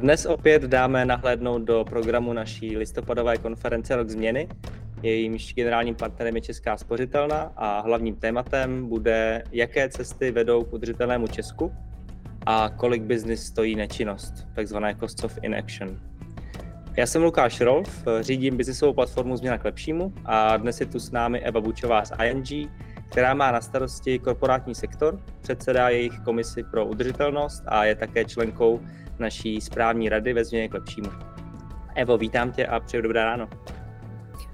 Dnes opět dáme nahlédnout do programu naší listopadové konference Rok změny. Jejímž generálním partnerem je Česká spořitelna a hlavním tématem bude, jaké cesty vedou k udržitelnému Česku a kolik biznis stojí nečinnost, takzvané costs of inaction. Já jsem Lukáš Rolf, řídím biznisovou platformu Změna k lepšímu a dnes je tu s námi Eva Bučová z ING, která má na starosti korporátní sektor, předsedá jejich komisi pro udržitelnost a je také členkou naší správní rady ve Změně k lepšímu. Evo, vítám tě a přeju dobré ráno.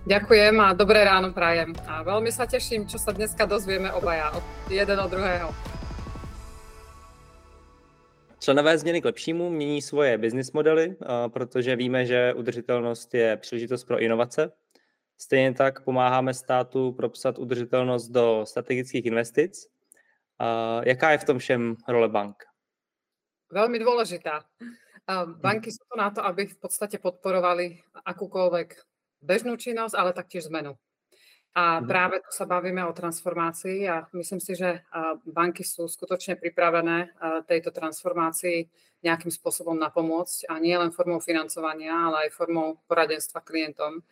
Ďakujem a dobré ráno prajem. A veľmi sa teším, čo sa dneska dozvieme obaja od jeden od druhého. Členové změny k lepšímu mění svoje business modely, protože víme, že udržitelnost je příležitost pro inovace. Stejně tak pomáháme státu propsat udržitelnost do strategických investic. Jaká je v tom všem role bank? Veľmi dôležitá. Banky sú to na to, aby v podstate podporovali akúkoľvek bežnú činnosť, ale taktiež zmenu. A mhm. práve tu sa bavíme o transformácii a myslím si, že banky sú skutočne pripravené tejto transformácii nejakým spôsobom napomôcť a nie len formou financovania, ale aj formou poradenstva klientom.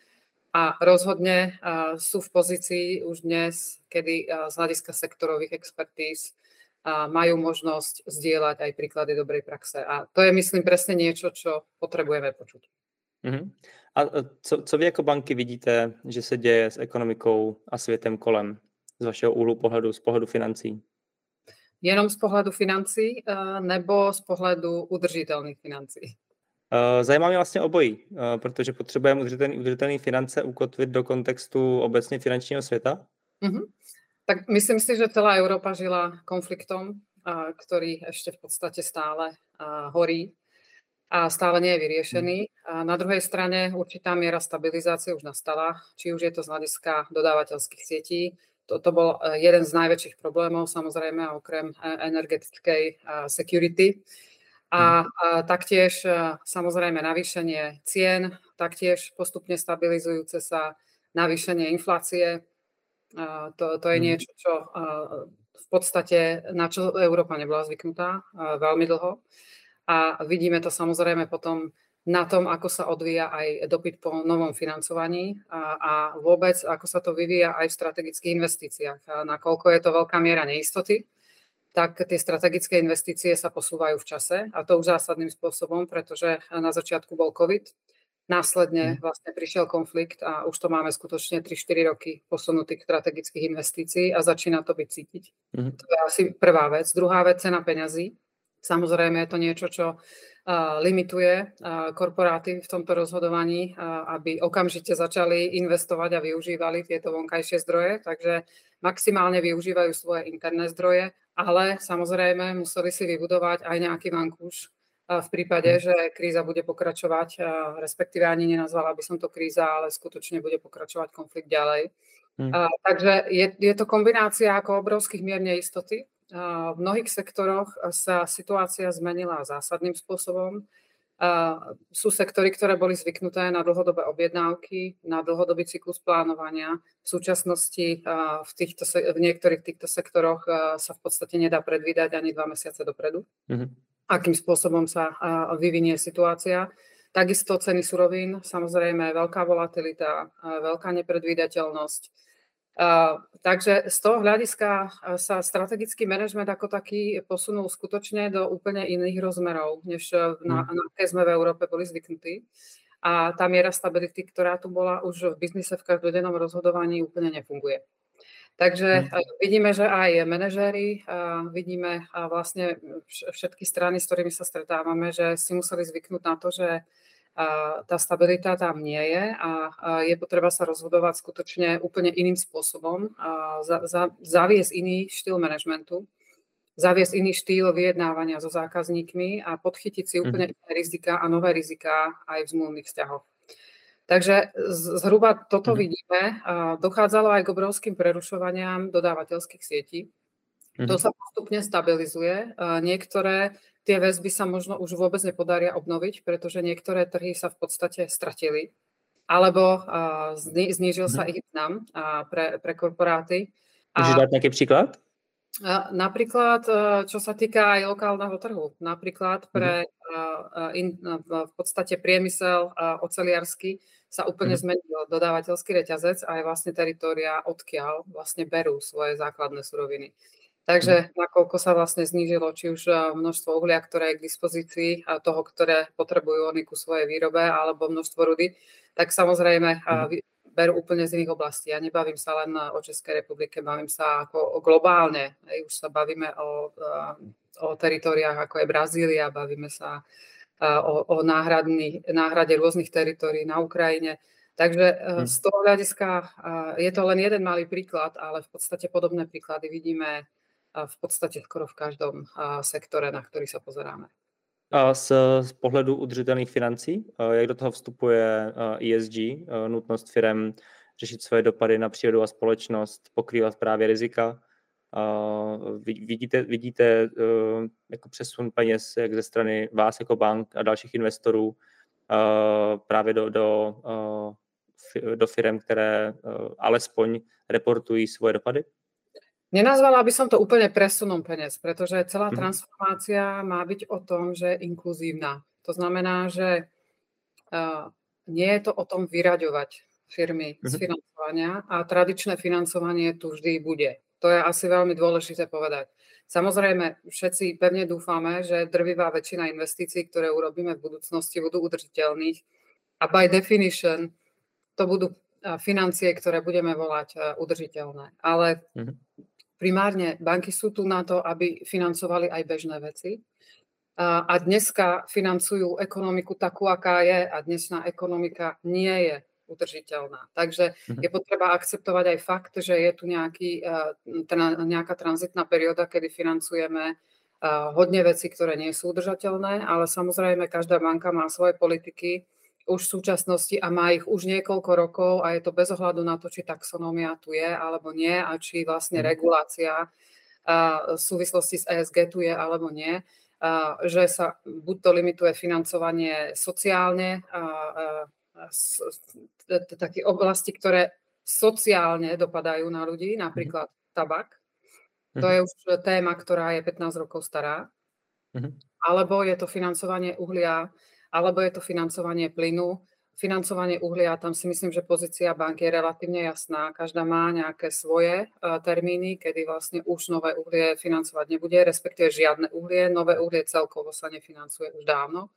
A rozhodne sú v pozícii už dnes, kedy z hľadiska sektorových expertíz majú možnosť zdieľať aj príklady dobrej praxe. A to je, myslím, presne niečo, čo potrebujeme počuť. Uh-huh. A co, co vy jako banky vidíte, že se děje s ekonomikou a světem kolem z vašeho úhlu pohledu, z pohledu financí? Jenom z pohledu financí eh, nebo z pohledu udržitelných financí? Eh, zajímá mě vlastně obojí, protože potřebujeme udržitelný finance ukotvit do kontextu obecně finančního světa. Uh-huh. Tak myslím si, že celá Európa žila konfliktom, ktorý ešte v podstate stále horí a stále nie je vyriešený. Mm. A na druhej strane určitá miera stabilizácie už nastala, či už je to z hľadiska dodávateľských sietí. Toto bol e, jeden z najväčších problémov, samozrejme, okrem e, energetickej e, security. A, mm. a taktiež samozrejme navýšenie cien, taktiež postupne stabilizujúce sa navýšenie inflácie. To, to je mm. niečo, čo v podstate, na čo Európa nebola zvyknutá veľmi dlho. A vidíme to samozrejme potom na tom, ako sa odvíja aj dopyt po novom financovaní a, a vôbec ako sa to vyvíja aj v strategických investíciách. A nakoľko je to veľká miera neistoty, tak tie strategické investície sa posúvajú v čase a to už zásadným spôsobom, pretože na začiatku bol COVID, následne mhm. vlastne prišiel konflikt a už to máme skutočne 3-4 roky posunutých strategických investícií a začína to byť cítiť. Mm. To je asi prvá vec. Druhá vec, cena peňazí. Samozrejme je to niečo, čo limituje korporáty v tomto rozhodovaní, aby okamžite začali investovať a využívali tieto vonkajšie zdroje, takže maximálne využívajú svoje interné zdroje, ale samozrejme museli si vybudovať aj nejaký vankúš v prípade, hm. že kríza bude pokračovať, respektíve ani nenazvala by som to kríza, ale skutočne bude pokračovať konflikt ďalej. Hmm. takže je, je to kombinácia ako obrovských mier neistoty, v mnohých sektoroch sa situácia zmenila zásadným spôsobom. Sú sektory, ktoré boli zvyknuté na dlhodobé objednávky, na dlhodobý cyklus plánovania. V súčasnosti v, týchto, v niektorých týchto sektoroch sa v podstate nedá predvídať ani dva mesiace dopredu, mm-hmm. Akým spôsobom sa vyvinie situácia. Takisto ceny surovín, samozrejme veľká volatilita, veľká nepredvídateľnosť takže z toho hľadiska sa strategický manažment ako taký posunul skutočne do úplne iných rozmerov, než na, mm. na aké sme v Európe boli zvyknutí. A tá miera stability, ktorá tu bola už v biznise v každodennom rozhodovaní, úplne nefunguje. Takže mm. vidíme, že aj manažéri, vidíme vlastne všetky strany, s ktorými sa stretávame, že si museli zvyknúť na to, že tá stabilita tam nie je a je potreba sa rozhodovať skutočne úplne iným spôsobom, za, za, zaviesť iný štýl manažmentu, zaviesť iný štýl vyjednávania so zákazníkmi a podchytiť si úplne mm. iné rizika a nové rizika aj v zmluvných vzťahoch. Takže zhruba toto mm. vidíme. Dochádzalo aj k obrovským prerušovaniam dodávateľských sietí. Mm. To sa postupne stabilizuje. Niektoré tie väzby sa možno už vôbec nepodaria obnoviť, pretože niektoré trhy sa v podstate stratili, alebo znížil sa mhm. ich význam pre, pre korporáty. Můžeš dát nejaký príklad? Napríklad, čo sa týka aj lokálneho trhu. Napríklad pre in, v podstate priemysel oceliarsky sa úplne mm-hmm. zmenil dodávateľský reťazec a aj vlastne teritoria, odkiaľ vlastne berú svoje základné suroviny. Takže mm. nakoľko sa vlastne znížilo či už množstvo uhlia, ktoré je k dispozícii a toho, ktoré potrebujú oni ku svojej výrobe, alebo množstvo rudy, tak samozrejme berú úplne z iných oblastí. Ja nebavím sa len o Českej republike, bavím sa ako globálne. Už sa bavíme o, o teritoriách ako je Brazília, bavíme sa o, o náhrade rôznych teritórií na Ukrajine. Takže hm. z toho hľadiska je to len jeden malý príklad, ale v podstate podobné príklady vidíme v podstate skoro v každom sektore, na ktorý sa pozeráme. Z, z pohledu udržitelných financí, jak do toho vstupuje ESG, nutnost firm řešit své dopady na přírodu a společnost, pokrývat právě rizika? Vidíte, vidíte jako přesun peněz jak ze strany vás jako bank a dalších investorů právě do, do, do firm, které alespoň reportují svoje dopady? Nenazvala by som to úplne presunom peniaz, pretože celá mhm. transformácia má byť o tom, že je inkluzívna. To znamená, že uh, nie je to o tom vyraďovať firmy z mhm. financovania a tradičné financovanie tu vždy bude. To je asi veľmi dôležité povedať. Samozrejme, všetci pevne dúfame, že drvivá väčšina investícií, ktoré urobíme v budúcnosti, budú udržiteľných a by definition to budú financie, ktoré budeme volať udržiteľné. Ale mm-hmm primárne banky sú tu na to, aby financovali aj bežné veci. A dneska financujú ekonomiku takú, aká je a dnešná ekonomika nie je udržiteľná. Takže mhm. je potreba akceptovať aj fakt, že je tu nejaký, nejaká tranzitná perióda, kedy financujeme hodne veci, ktoré nie sú udržateľné, ale samozrejme každá banka má svoje politiky, už v súčasnosti a má ich už niekoľko rokov a je to bez ohľadu na to, či taxonómia tu je alebo nie a či vlastne mhm. regulácia v súvislosti s ESG tu je alebo nie, že sa buď to limituje financovanie sociálne, také oblasti, ktoré sociálne dopadajú na ľudí, mhm. napríklad tabak. To mhm. je už téma, ktorá je 15 rokov stará. Alebo je to financovanie uhlia alebo je to financovanie plynu. Financovanie uhlia, tam si myslím, že pozícia banky je relatívne jasná. Každá má nejaké svoje uh, termíny, kedy vlastne už nové uhlie financovať nebude, respektíve žiadne uhlie. Nové uhlie celkovo sa nefinancuje už dávno.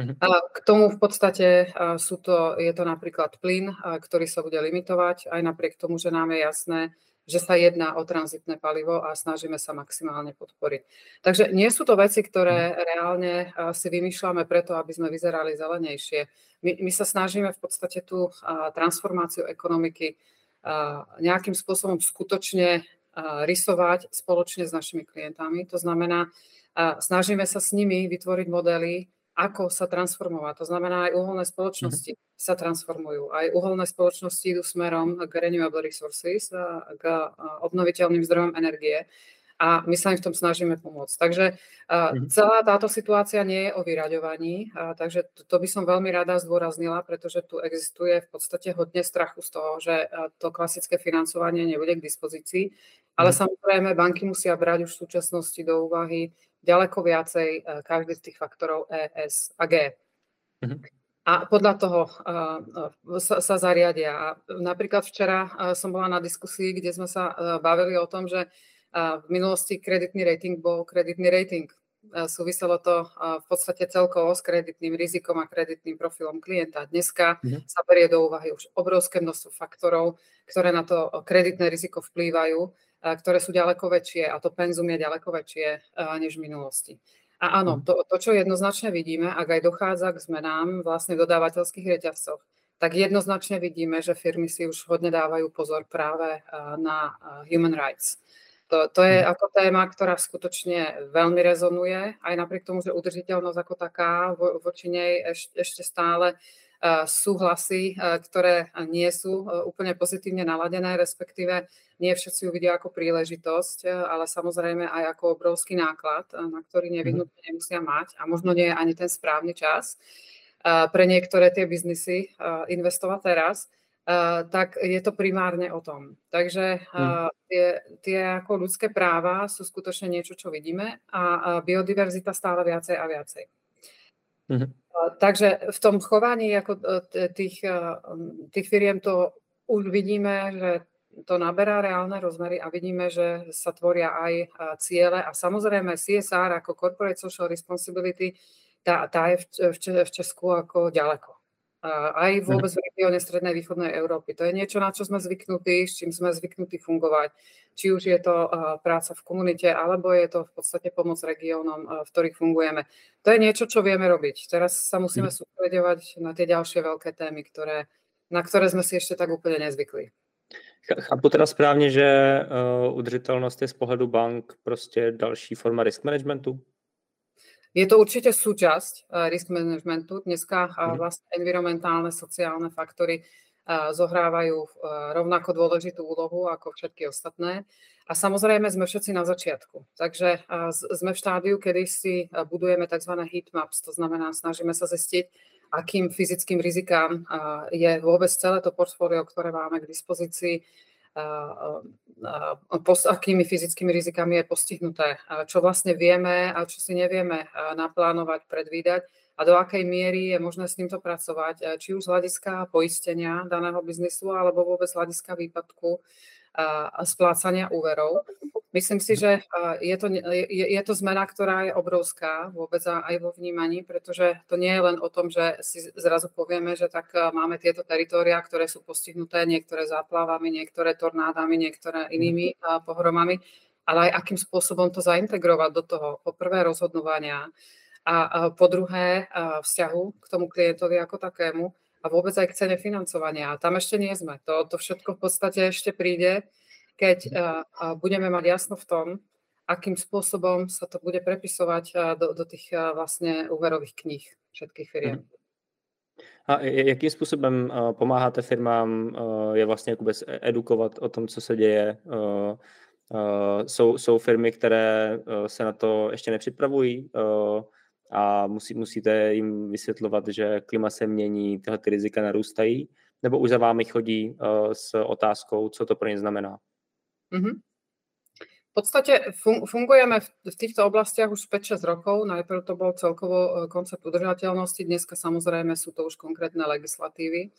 Mhm. A k tomu v podstate uh, sú to, je to napríklad plyn, uh, ktorý sa bude limitovať, aj napriek tomu, že nám je jasné, že sa jedná o tranzitné palivo a snažíme sa maximálne podporiť. Takže nie sú to veci, ktoré mhm. reálne si vymýšľame preto, aby sme vyzerali zelenejšie. My, my sa snažíme v podstate tú transformáciu ekonomiky nejakým spôsobom skutočne rysovať spoločne s našimi klientami. To znamená, snažíme sa s nimi vytvoriť modely, ako sa transformovať. To znamená, aj uholné spoločnosti mm-hmm. sa transformujú. Aj uholné spoločnosti idú smerom k renewable resources, k obnoviteľným zdrojom energie a my sa im v tom snažíme pomôcť. Takže mm-hmm. celá táto situácia nie je o vyraďovaní, takže to, by som veľmi rada zdôraznila, pretože tu existuje v podstate hodne strachu z toho, že to klasické financovanie nebude k dispozícii, ale mm-hmm. samozrejme banky musia brať už v súčasnosti do úvahy ďaleko viacej eh, každý z tých faktorov E, S a G. Mm-hmm. A podľa toho uh, sa, sa zariadia. A napríklad včera uh, som bola na diskusii, kde sme sa bavili o tom, že v minulosti kreditný rating bol kreditný rating. Súviselo to v podstate celkovo s kreditným rizikom a kreditným profilom klienta. Dneska mm-hmm. sa berie do úvahy už obrovské množstvo faktorov, ktoré na to kreditné riziko vplývajú ktoré sú ďaleko väčšie a to penzum je ďaleko väčšie než v minulosti. A áno, mhm. to, to, čo jednoznačne vidíme, ak aj dochádza k zmenám vlastne v dodávateľských reťazcoch, tak jednoznačne vidíme, že firmy si už hodne dávajú pozor práve na human rights. To, to je mhm. ako téma, ktorá skutočne veľmi rezonuje, aj napriek tomu, že udržiteľnosť ako taká vo, voči nej ešte, ešte stále súhlasy, ktoré nie sú úplne pozitívne naladené, respektíve nie všetci ju vidia ako príležitosť, ale samozrejme aj ako obrovský náklad, na ktorý mhm. nevyhnutne nemusia mať a možno nie je ani ten správny čas pre niektoré tie biznisy investovať teraz. tak je to primárne o tom. Takže hmm. tie, tie ako ľudské práva sú skutočne niečo, čo vidíme a biodiverzita stále viacej a viacej. Hmm. Takže v tom chovaní ako e, tých, tých firiem to už vidíme, že to naberá reálne rozmery a vidíme, že sa tvoria aj ciele a samozrejme CSR ako Corporate Social Responsibility, tá, tá je v Česku ako ďaleko aj vôbec v regióne Strednej východnej Európy. To je niečo, na čo sme zvyknutí, s čím sme zvyknutí fungovať. Či už je to práca v komunite, alebo je to v podstate pomoc regiónom, v ktorých fungujeme. To je niečo, čo vieme robiť. Teraz sa musíme mhm. sústredovať na tie ďalšie veľké témy, ktoré, na ktoré sme si ešte tak úplne nezvykli. Chápu teda správně, že uh, udržitelnost je z pohledu bank prostě další forma risk managementu? Je to určite súčasť uh, risk managementu. Dneska uh, vlastne environmentálne, sociálne faktory uh, zohrávajú rovnako dôležitú úlohu ako všetky ostatné. A samozrejme sme všetci na začiatku. Takže sme v štádiu, kedy si budujeme tzv. heat maps, to znamená, snažíme sa zistiť, akým fyzickým rizikám je vôbec celé to portfólio, ktoré máme k dispozícii, akými fyzickými rizikami je postihnuté, čo vlastne vieme a čo si nevieme naplánovať, predvídať a do akej miery je možné s týmto pracovať, či už z hľadiska poistenia daného biznisu alebo vôbec z hľadiska výpadku splácania úverov. Myslím si, že je to, je, je to zmena, ktorá je obrovská vôbec aj vo vnímaní, pretože to nie je len o tom, že si zrazu povieme, že tak máme tieto teritória, ktoré sú postihnuté, niektoré záplavami, niektoré tornádami, niektoré inými pohromami, ale aj akým spôsobom to zaintegrovať do toho, po prvé rozhodnovania a po druhé vzťahu k tomu klientovi ako takému a vôbec aj k cene financovania. A tam ešte nie sme. To, to všetko v podstate ešte príde, keď uh, budeme mať jasno v tom, akým spôsobom sa to bude prepisovať uh, do, do tých uh, vlastne úverových kníh všetkých firiem. Mhm. A jakým způsobem pomáháte firmám je vlastně vůbec edukovat o tom, co se děje? Jsou, jsou firmy, které se na to ještě nepřipravují? A musí, musíte jim vysvětlovat, že klima se mění, tyhle ty rizika narůstají, nebo už za vámi chodí uh, s otázkou, co to pro ně znamená? Mm-hmm. V podstate fungujeme v týchto oblastiach už 5-6 rokov. Najprv to bol celkovo e, koncept udržateľnosti, dneska samozrejme sú to už konkrétne legislatívy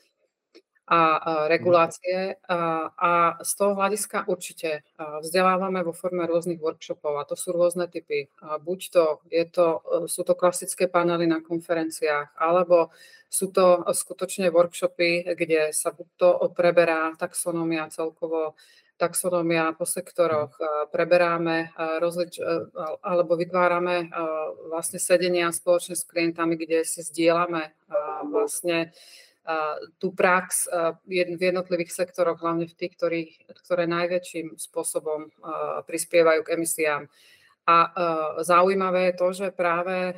a regulácie. A, z toho hľadiska určite vzdelávame vo forme rôznych workshopov a to sú rôzne typy. Buď to, je to, sú to klasické panely na konferenciách, alebo sú to skutočne workshopy, kde sa buď to preberá taxonomia celkovo, taxonomia po sektoroch, preberáme rozlič, alebo vytvárame vlastne sedenia spoločne s klientami, kde si zdieľame vlastne tú prax v jednotlivých sektoroch, hlavne v tých, ktorí, ktoré najväčším spôsobom prispievajú k emisiám. A zaujímavé je to, že práve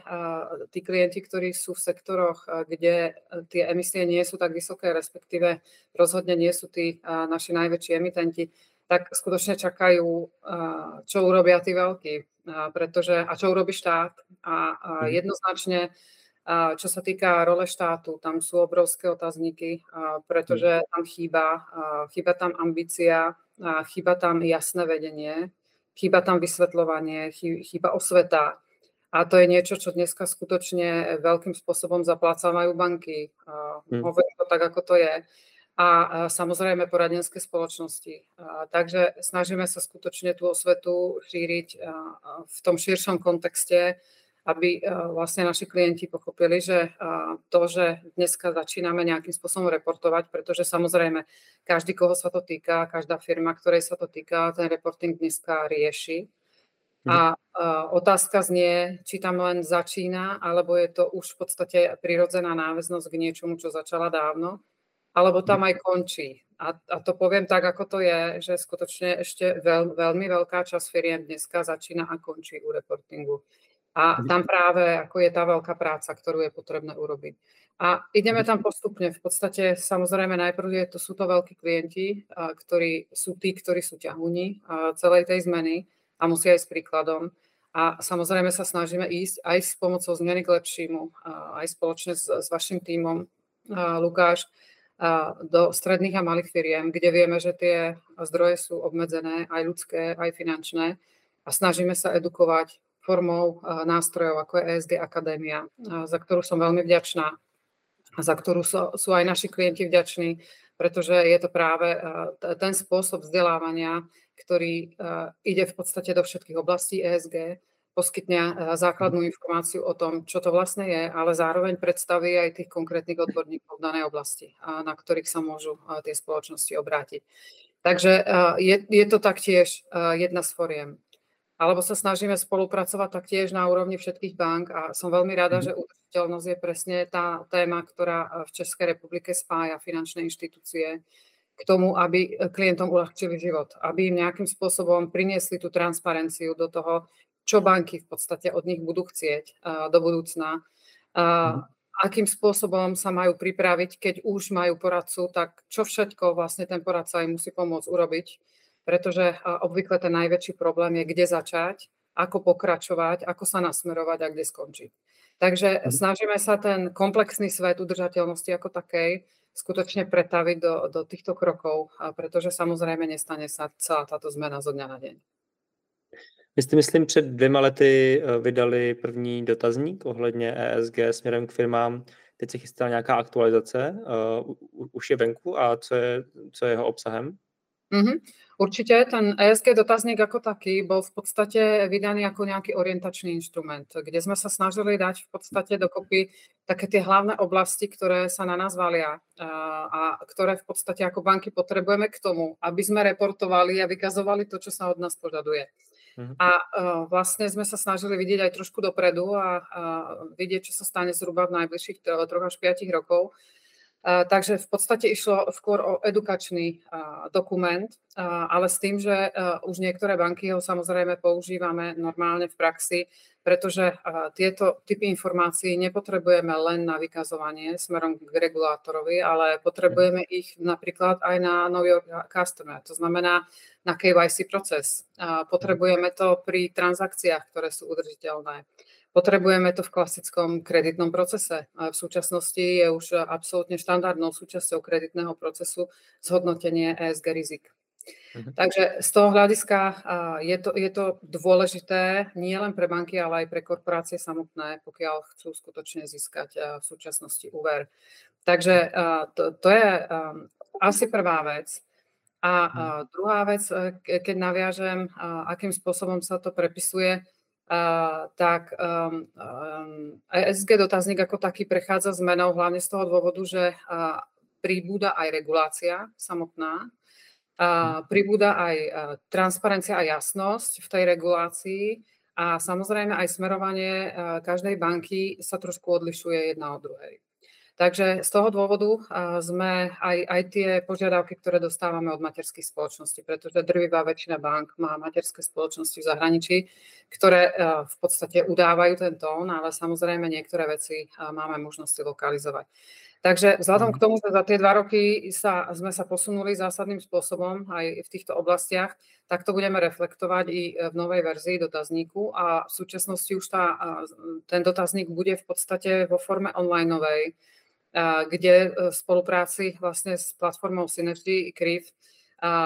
tí klienti, ktorí sú v sektoroch, kde tie emisie nie sú tak vysoké, respektíve rozhodne nie sú tí naši najväčší emitenti, tak skutočne čakajú, čo urobia tí veľkí, pretože, a čo urobí štát. A mhm. jednoznačne čo sa týka role štátu, tam sú obrovské otázniky, pretože hm. tam chýba, chýba tam ambícia, chýba tam jasné vedenie, chýba tam vysvetľovanie, chýba osveta. A to je niečo, čo dneska skutočne veľkým spôsobom zaplácavajú banky. Hmm. Hovorím to tak, ako to je. A samozrejme poradenské spoločnosti. Takže snažíme sa skutočne tú osvetu šíriť v tom širšom kontexte, aby eh, vlastne naši klienti pochopili, že eh, to, že dneska začíname nejakým spôsobom reportovať, pretože samozrejme každý, koho sa to týka, každá firma, ktorej sa to týka, ten reporting dneska rieši. Mhm. A uh, otázka znie, či tam len začína, alebo je to už v podstate prirodzená náväznosť k niečomu, čo začala dávno, alebo tam mhm. aj končí. A, a to poviem tak, ako to je, že skutočne ešte veľ, veľmi veľká časť firiem dneska začína a končí u reportingu. A tam práve ako je tá veľká práca, ktorú je potrebné urobiť. A ideme tam postupne. V podstate samozrejme najprv je, to sú to veľkí klienti, ktorí sú tí, ktorí sú ťahúni celej tej zmeny a musia ísť príkladom. A samozrejme sa snažíme ísť aj s pomocou zmeny k lepšímu, aj spoločne s, s vašim tímom, Lukáš, do stredných a malých firiem, kde vieme, že tie zdroje sú obmedzené, aj ľudské, aj finančné a snažíme sa edukovať formou nástrojov, ako je ESG Akadémia, za ktorú som veľmi vďačná a za ktorú sú, aj naši klienti vďační, pretože je to práve ten spôsob vzdelávania, ktorý ide v podstate do všetkých oblastí ESG, poskytne eh, základnú mhm. informáciu o tom, čo to vlastne je, ale zároveň predstaví aj tých konkrétnych odborníkov v danej oblasti, na ktorých sa môžu eh, tie spoločnosti obrátiť. Takže eh, je, je to taktiež jedna z foriem. Alebo sa snažíme spolupracovať taktiež na úrovni všetkých bank a som veľmi rada, mhm. že udržiteľnosť je presne tá téma, ktorá v Českej republike spája finančné inštitúcie k tomu, aby klientom uľahčili život, aby im nejakým spôsobom priniesli tú transparenciu do toho, čo banky v podstate od nich budú chcieť do budúcna. Mhm. Akým spôsobom sa majú pripraviť, keď už majú poradcu, tak čo všetko vlastne ten poradca im musí pomôcť urobiť, pretože obvykle ten najväčší problém je, kde začať, ako pokračovať, ako sa nasmerovať a kde skončiť. Takže mhm. snažíme sa ten komplexný svet udržateľnosti ako takej skutočne pretaviť do, do týchto krokov, pretože samozrejme nestane sa celá táto zmena zo dňa na deň. Vy jste, myslím, před dvěma lety eh, vydali první dotazník ohledně ESG směrem k firmám. Teď se chystá nějaká aktualizace, uh, už je venku a co je, co je jeho obsahem? Mm-hmm. Určite ten ESG dotazník ako taký bol v podstate vydaný ako nejaký orientačný inštrument, kde sme sa snažili dať v podstate dokopy také tie hlavné oblasti, ktoré sa na nás valia a, ktoré v podstate ako banky potrebujeme k tomu, aby sme reportovali a vykazovali to, čo sa od nás požaduje. Mhm. A uh, vlastne sme sa snažili vidieť aj trošku dopredu a, a vidieť, čo sa stane zhruba v najbližších troch až 5 rokov. Uh, takže v podstate išlo skôr o edukačný uh, dokument, uh, ale s tým, že už niektoré banky ho samozrejme používame normálne v praxi pretože tieto typy informácií nepotrebujeme len na vykazovanie smerom k regulátorovi, ale potrebujeme ich napríklad aj na Know Your Customer, to znamená na KYC proces. Potrebujeme to pri transakciách, ktoré sú udržiteľné. Potrebujeme to v klasickom kreditnom procese. V súčasnosti je už absolútne štandardnou súčasťou kreditného procesu zhodnotenie ESG rizik. Mhm. Takže z toho hľadiska je to, je to dôležité nie len pre banky, ale aj pre korporácie samotné, pokiaľ chcú skutočne získať v súčasnosti úver. Takže to, to je asi prvá vec. A mhm. druhá vec, e, keď naviažem, akým spôsobom sa to prepisuje, tak ESG dotazník ako taký prechádza zmenou hlavne z toho dôvodu, že príbúda aj regulácia samotná, Hm. pribúda aj transparencia a jasnosť v tej regulácii a samozrejme aj smerovanie každej banky sa trošku odlišuje jedna od druhej. Takže z toho dôvodu sme aj, aj tie požiadavky, ktoré dostávame od materských spoločností, pretože drvivá väčšina bank má materské spoločnosti v zahraničí, ktoré v podstate udávajú ten tón, ale samozrejme niektoré veci máme možnosti lokalizovať. Takže vzhľadom k mhm. tomu, že za tie dva roky sa, sme sa posunuli zásadným spôsobom aj v týchto oblastiach, tak to budeme reflektovať i v novej verzii dotazníku a v súčasnosti už tá, ten dotazník bude v podstate vo forme onlineovej, kde e, v spolupráci vlastne s platformou Synergy i KRIV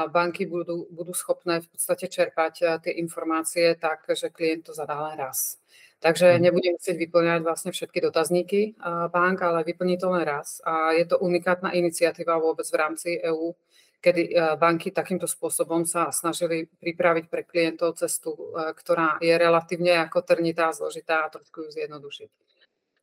banky budú, budú schopné v podstate čerpať e, tie informácie tak, že klient to zadá len raz. Takže mhm. nebudem musieť vyplňať vlastne všetky dotazníky bank, ale vyplní to len raz. A je to unikátna iniciatíva vôbec v rámci EÚ, kedy banky takýmto spôsobom sa snažili pripraviť pre klientov cestu, ktorá je relatívne ako trnitá, zložitá a trošku ju zjednodušiť.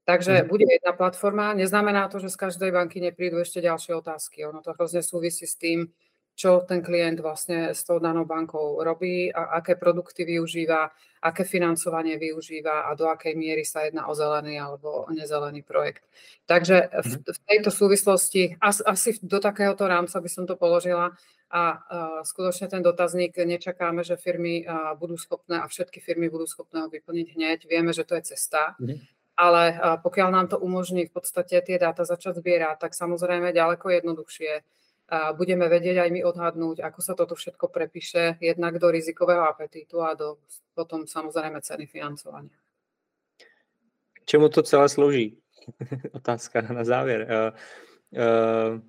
Takže mm. bude jedna platforma. Neznamená to, že z každej banky neprídu ešte ďalšie otázky. Ono to hrozne súvisí s tým, čo ten klient vlastne s tou danou bankou robí a aké produkty využíva, aké financovanie využíva a do akej miery sa jedná o zelený alebo nezelený projekt. Takže v, mhm. v tejto súvislosti asi, asi do takéhoto rámca by som to položila a uh, skutočne ten dotazník nečakáme, že firmy uh, budú schopné a všetky firmy budú schopné ho vyplniť hneď. Vieme, že to je cesta. Mm ale pokiaľ nám to umožní v podstate tie dáta začať zbierať, tak samozrejme ďaleko jednoduchšie a budeme vedieť aj my odhadnúť, ako sa toto všetko prepíše jednak do rizikového apetítu a do potom samozrejme ceny financovania. Čemu to celé slouží? Otázka na závěr. Uh, uh,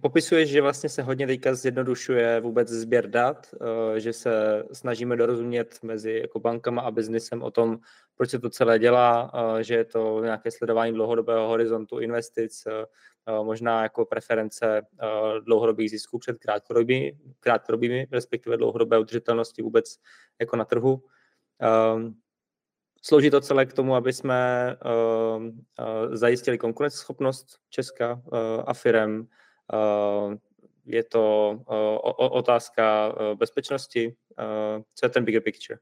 Popisuješ, že vlastně se hodně teďka zjednodušuje vůbec sběr dat, eh, že se snažíme dorozumět mezi bankama a biznesem o tom, proč se to celé dělá, že je to nějaké sledování dlouhodobého horizontu investic, možná jako preference dlouhodobých zisků před krátkodobými, respektive dlouhodobé udržitelnosti vůbec jako na trhu. Ehm, slouží to celé k tomu, aby jsme ehm, zajistili konkurenceschopnost Česka a firem, Eh, je to eh, otázka eh, bezpečnosti. Co je ten bigger picture?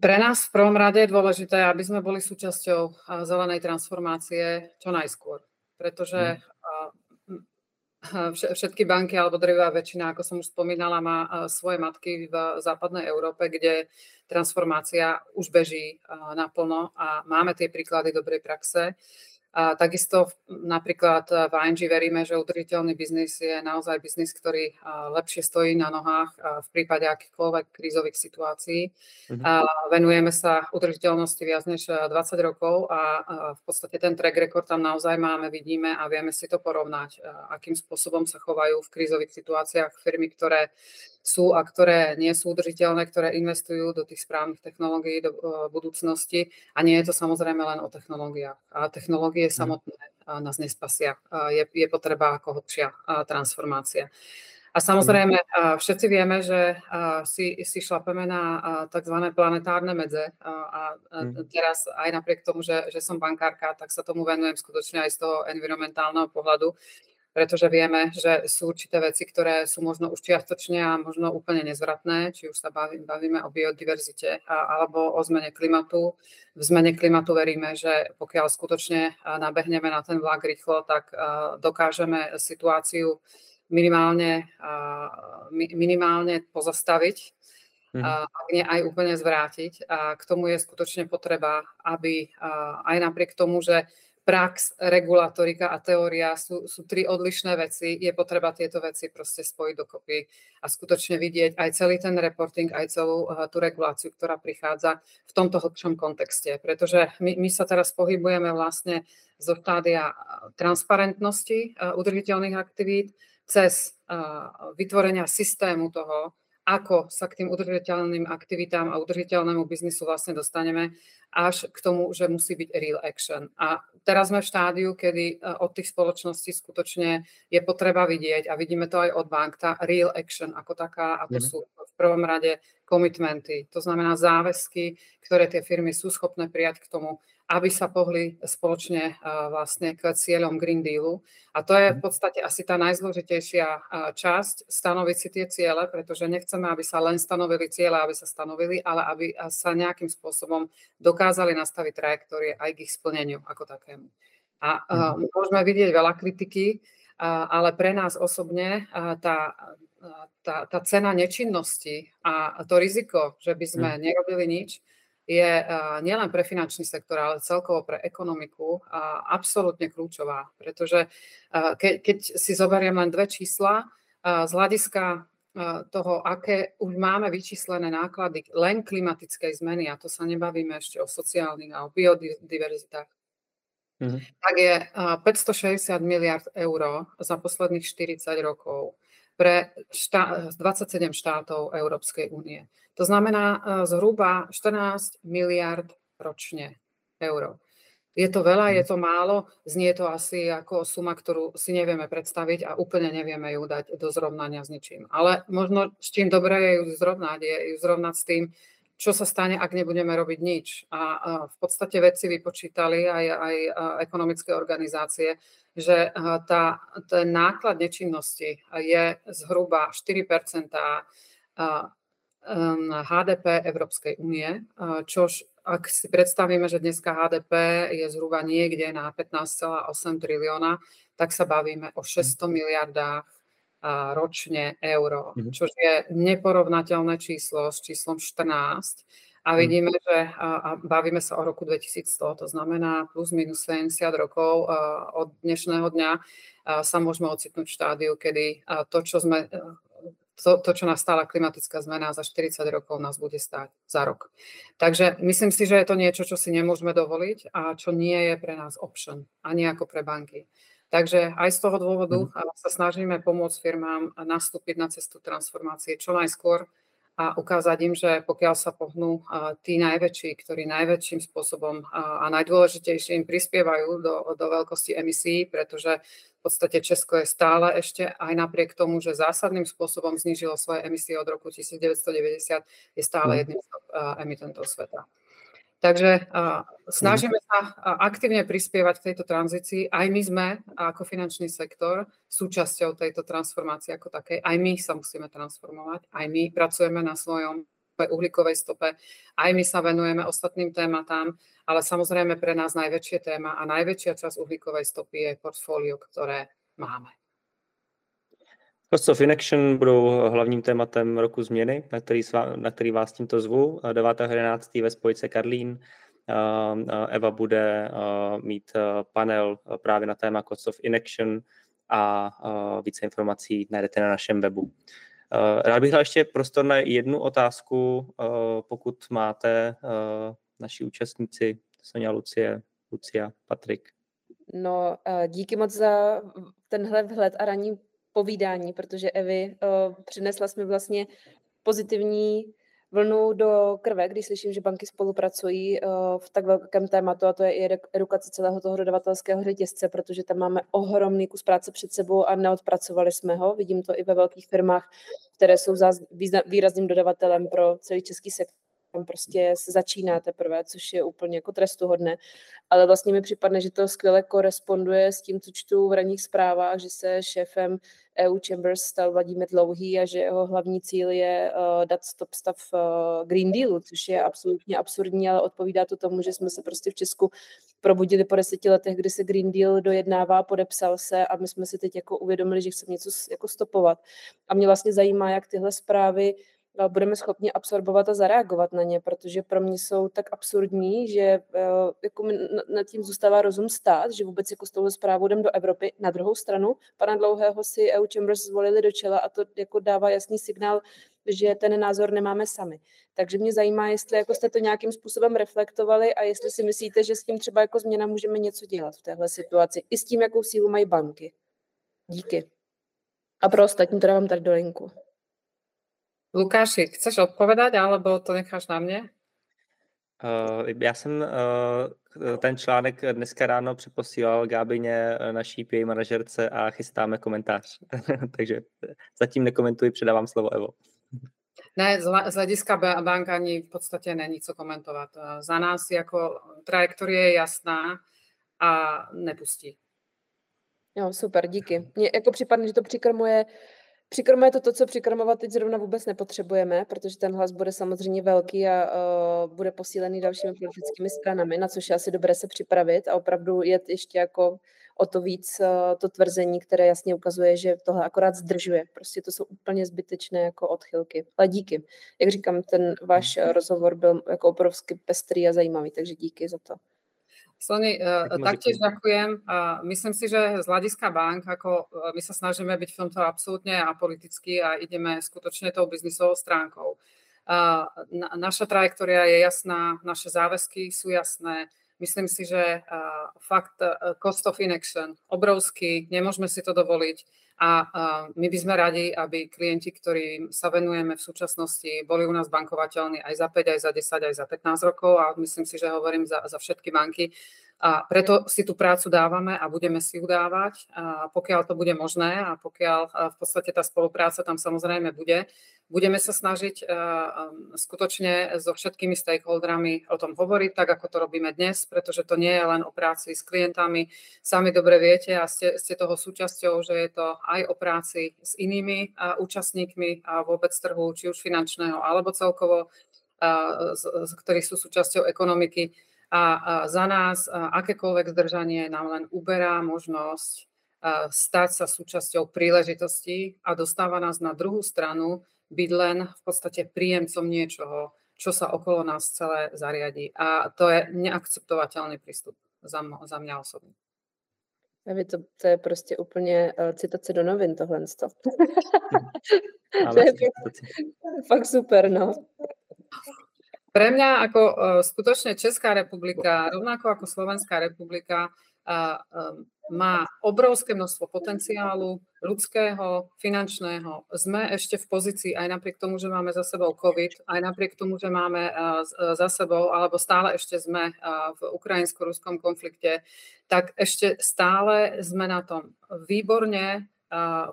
Pre nás v prvom rade je dôležité, aby sme boli súčasťou zelenej transformácie čo najskôr. Pretože hmm. všetky banky alebo drevá väčšina, ako som už spomínala, má svoje matky v západnej Európe, kde transformácia už beží naplno a máme tie príklady dobrej praxe. A takisto napríklad v ING veríme, že udržiteľný biznis je naozaj biznis, ktorý lepšie stojí na nohách v prípade akýchkoľvek krízových situácií. Mm-hmm. A venujeme sa udržiteľnosti viac než 20 rokov a v podstate ten track record tam naozaj máme, vidíme a vieme si to porovnať, akým spôsobom sa chovajú v krízových situáciách firmy, ktoré sú a ktoré nie sú udržiteľné, ktoré investujú do tých správnych technológií do budúcnosti. A nie je to samozrejme len o technológiách. A technológie mm. samotné nás nespasia. Je, je potreba ako hlbšia transformácia. A samozrejme, všetci vieme, že si, si šlapeme na tzv. planetárne medze a mm. teraz aj napriek tomu, že, že som bankárka, tak sa tomu venujem skutočne aj z toho environmentálneho pohľadu pretože vieme, že sú určité veci, ktoré sú možno už čiastočne a možno úplne nezvratné, či už sa bavíme o biodiverzite alebo o zmene klimatu. V zmene klimatu veríme, že pokiaľ skutočne nabehneme na ten vlak rýchlo, tak dokážeme situáciu minimálne, minimálne pozastaviť, mm. ak nie aj úplne zvrátiť. A k tomu je skutočne potreba, aby aj napriek tomu, že prax, regulatorika a teória sú, sú tri odlišné veci. Je potreba tieto veci proste spojiť dokopy a skutočne vidieť aj celý ten reporting, aj celú uh, tú reguláciu, ktorá prichádza v tomto hlbšom kontexte. Pretože my, my sa teraz pohybujeme vlastne zo štádia eh, transparentnosti uh, udržiteľných aktivít cez uh, vytvorenia systému toho, ako sa k tým udržiteľným aktivitám a udržiteľnému biznisu vlastne dostaneme, až k tomu, že musí byť real action. A teraz sme v štádiu, kedy e, od tých spoločností skutočne je potreba vidieť, a vidíme to aj od bank, tá real action ako taká, a to mm. sú v prvom rade komitmenty, to znamená záväzky, ktoré tie firmy sú schopné prijať k tomu, aby sa pohli spoločne vlastne k cieľom Green Dealu. A to je v mhm. podstate asi tá najzložitejšia časť, stanoviť si tie ciele, pretože nechceme, aby sa len stanovili ciele, aby sa stanovili, ale aby sa nejakým spôsobom dokázali nastaviť trajektórie aj k ich splneniu ako takému. A mm. môžeme vidieť veľa kritiky, ale pre nás osobne tá, tá, tá cena nečinnosti a to riziko, že by sme mm. nerobili nič, je nielen pre finančný sektor, ale celkovo pre ekonomiku absolútne kľúčová. Pretože keď si zoberiem len dve čísla, z hľadiska toho, aké už máme vyčíslené náklady len klimatickej zmeny, a to sa nebavíme ešte o sociálnych a o biodiverzitách, mm-hmm. tak je 560 miliard eur za posledných 40 rokov pre štá- 27 štátov Európskej únie. To znamená e, zhruba 14 miliard ročne eur. Je to veľa, je mhm. to málo, znie to asi ako suma, ktorú si nevieme predstaviť a úplne nevieme ju dať do zrovnania s ničím. Ale možno s čím dobre je ju zrovnať, je ju zrovnať s tým, čo sa stane, ak nebudeme robiť nič. A v podstate vedci vypočítali aj, aj ekonomické organizácie, že tá, ten náklad nečinnosti je zhruba 4% HDP Európskej únie, čož ak si predstavíme, že dneska HDP je zhruba niekde na 15,8 trilióna, tak sa bavíme o 600 miliardách ročne euro, mhm. čo je neporovnateľné číslo s číslom 14. A mhm. vidíme, že a bavíme sa o roku 2100, to znamená plus minus 70 rokov od dnešného dňa sa môžeme ocitnúť v štádiu, kedy to, čo sme to, to, čo nás stála klimatická zmena za 40 rokov, nás bude stáť za rok. Takže myslím si, že je to niečo, čo si nemôžeme dovoliť a čo nie je pre nás option, ani ako pre banky. Takže aj z toho dôvodu mhm. sa snažíme pomôcť firmám nastúpiť na cestu transformácie čo najskôr a ukázať im, že pokiaľ sa pohnú tí najväčší, ktorí najväčším spôsobom a najdôležitejším prispievajú do, do veľkosti emisí, pretože v podstate Česko je stále ešte aj napriek tomu, že zásadným spôsobom znížilo svoje emisie od roku 1990, je stále mhm. jedným z emitentov sveta. Takže snažíme sa aktívne prispievať k tejto tranzícii. Aj my sme ako finančný sektor súčasťou tejto transformácie ako takej. Aj my sa musíme transformovať. Aj my pracujeme na svojom uhlíkovej stope. Aj my sa venujeme ostatným tématám, ale samozrejme pre nás najväčšie téma a najväčšia časť uhlíkovej stopy je portfólio, ktoré máme. Cost of Inaction budou hlavním tématem roku změny, na který, na který vás tímto zvu. 9.11. ve spojce Karlín. Eva bude mít panel právě na téma Cost of Inaction a více informací najdete na našem webu. Rád bych dal ještě prostor na jednu otázku, pokud máte naši účastníci Sonja, Lucie, Lucia, Patrik. No, díky moc za tenhle vhled a ranní povídání, protože Evy uh, přinesla jsme vlastně pozitivní vlnu do krve, když slyším, že banky spolupracují uh, v tak velkém tématu, a to je i edukace celého toho dodavatelského řetězce, protože tam máme ohromný kus práce před sebou a neodpracovali jsme ho. Vidím to i ve velkých firmách, které jsou výrazným dodavatelem pro celý český sektor tam prostě se začíná teprve, což je úplně jako trestuhodné. Ale vlastně mi připadne, že to skvěle koresponduje s tím, co čtu v ranních zprávách, že se šéfem EU Chambers stal Vladimír Dlouhý a že jeho hlavní cíl je uh, dát stop stav uh, Green Dealu, což je absolutně absurdní, ale odpovídá to tomu, že jsme se prostě v Česku probudili po deseti letech, kdy se Green Deal dojednává, podepsal se a my jsme si teď jako uvědomili, že chceme něco jako stopovat. A mě vlastně zajímá, jak tyhle zprávy budeme schopni absorbovat a zareagovat na ně, protože pro mě jsou tak absurdní, že eh, jako nad tím zůstává rozum stát, že vůbec jako s touhle zprávou jdem do Evropy. Na druhou stranu, pana Dlouhého si EU Chambers zvolili do čela a to jako dává jasný signál, že ten názor nemáme sami. Takže mě zajímá, jestli jako jste to nějakým způsobem reflektovali a jestli si myslíte, že s tím třeba jako změna můžeme něco dělat v téhle situaci. I s tím, jakou sílu mají banky. Díky. A pro ostatní to dávám tady do linku. Lukáši, chceš odpovedať, alebo to necháš na mě? Uh, já jsem uh, ten článek dneska ráno přeposílal Gábině, eh, naší PA manažerce a chystáme komentář. Takže zatím nekomentuji, předávám slovo Evo. Ne, z hlediska bank ani v podstatě není co komentovat. Za nás jako trajektorie je jasná a nepustí. Jo, super, díky. Mně jako připadne, že to přikrmuje Přikrmuje to to, co přikrmovat teď zrovna vůbec nepotřebujeme, protože ten hlas bude samozřejmě velký a uh, bude posílený dalšími politickými stranami, na což je asi dobré se připravit a opravdu je ještě jako o to víc uh, to tvrzení, které jasně ukazuje, že tohle akorát zdržuje. Prostě to jsou úplně zbytečné jako odchylky. Ale díky. Jak říkám, ten váš rozhovor byl jako obrovsky pestrý a zajímavý, takže díky za to. Sony, uh, taktiež ďakujem. Myslím si, že z hľadiska bank, ako uh, my sa snažíme byť v tomto absolútne apoliticky a ideme skutočne tou biznisovou stránkou. Na, naša trajektória je jasná, naše záväzky sú jasné. Myslím si, že uh, fakt cost of inaction obrovský, nemôžeme si to dovoliť a my by sme radi, aby klienti, ktorým sa venujeme v súčasnosti, boli u nás bankovateľní aj za 5, aj za 10, aj za 15 rokov a myslím si, že hovorím za, za všetky banky. A preto si tú prácu dávame a budeme si ju dávať, pokiaľ to bude možné a pokiaľ v podstate tá spolupráca tam samozrejme bude. Budeme sa snažiť skutočne so všetkými stakeholderami o tom hovoriť, tak ako to robíme dnes, pretože to nie je len o práci s klientami. Sami dobre viete a ste, ste toho súčasťou, že je to aj o práci s inými účastníkmi a vôbec trhu, či už finančného alebo celkovo, ktorí sú súčasťou ekonomiky a za nás akékoľvek zdržanie nám len uberá možnosť stať sa súčasťou príležitostí a dostáva nás na druhú stranu byť len v podstate príjemcom niečoho, čo sa okolo nás celé zariadí. A to je neakceptovateľný prístup za, za mňa osobne. To, to je prostě úplně uh, citace do novin tohle. to je fakt, fakt super, no. Pre mňa ako uh, skutočne Česká republika, rovnako ako Slovenská republika, uh, um, má obrovské množstvo potenciálu ľudského, finančného. Sme ešte v pozícii, aj napriek tomu, že máme za sebou COVID, aj napriek tomu, že máme za sebou, alebo stále ešte sme v ukrajinsko-ruskom konflikte, tak ešte stále sme na tom výborne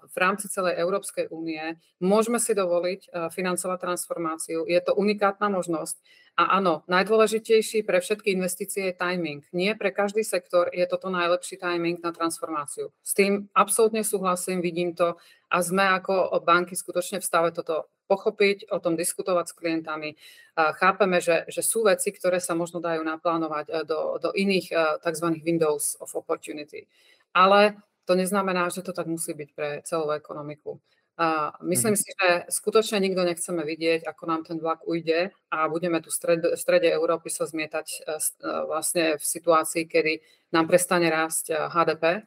v rámci celej Európskej únie. Môžeme si dovoliť financovať transformáciu. Je to unikátna možnosť. A áno, najdôležitejší pre všetky investície je timing. Nie pre každý sektor je toto najlepší timing na transformáciu. S tým absolútne súhlasím, vidím to a sme ako banky skutočne v stave toto pochopiť, o tom diskutovať s klientami. Chápeme, že, že sú veci, ktoré sa možno dajú naplánovať e, do, do iných e, tzv. windows of opportunity. Ale to neznamená, že to tak musí byť pre celú ekonomiku. A myslím mm. si, že skutočne nikto nechceme vidieť, ako nám ten vlak ujde a budeme tu v strede, v strede Európy sa zmietať e, e, vlastne v situácii, kedy nám prestane rásť HDP, e,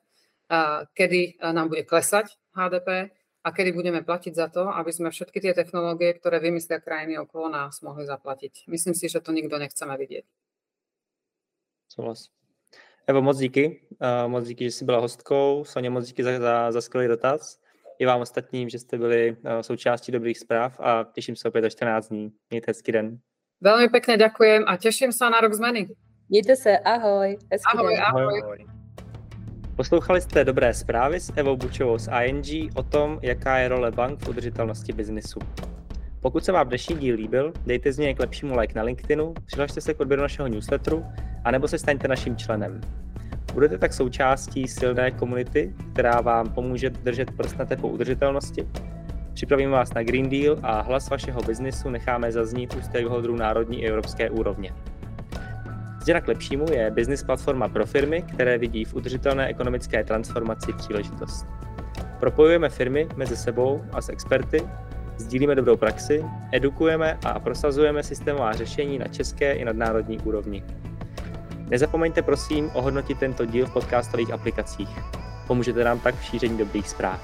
kedy nám bude klesať HDP a kedy budeme platiť za to, aby sme všetky tie technológie, ktoré vymyslia krajiny okolo nás, mohli zaplatiť. Myslím si, že to nikto nechceme vidieť. Souhlas. Evo, moc díky. Uh, moc díky, že jsi byla hostkou. Soně, moc díky za, za, za skvělý dotaz i vám ostatním, že jste byli eh, součástí dobrých zpráv a těším se opět za 14 dní. Mějte hezký den. Velmi pekne ďakujem a teším sa na rok zmeny. Mějte se, ahoj. Hezký ahoj, den. ahoj. ahoj. Poslouchali jste dobré zprávy s Evou Bučovou z ING o tom, jaká je role bank v udržitelnosti biznisu. Pokud se vám dnešní díl líbil, dejte z něj k lepšímu like na LinkedInu, přihlašte se k odběru našeho newsletteru a nebo se staňte naším členem. Budete tak součástí silné komunity, která vám pomůže držet prst na tepu udržitelnosti. Připravíme vás na Green Deal a hlas vašeho biznisu necháme zaznít u stakeholderů národní i evropské úrovně. Zděna k lepšímu je business platforma pro firmy, které vidí v udržitelné ekonomické transformaci příležitost. Propojujeme firmy mezi sebou a s experty, sdílíme dobrou praxi, edukujeme a prosazujeme systémová řešení na české i nadnárodní úrovni. Nezapomeňte prosím ohodnotit tento díl v podcastových aplikacích. Pomůžete nám tak v šíření dobrých zpráv.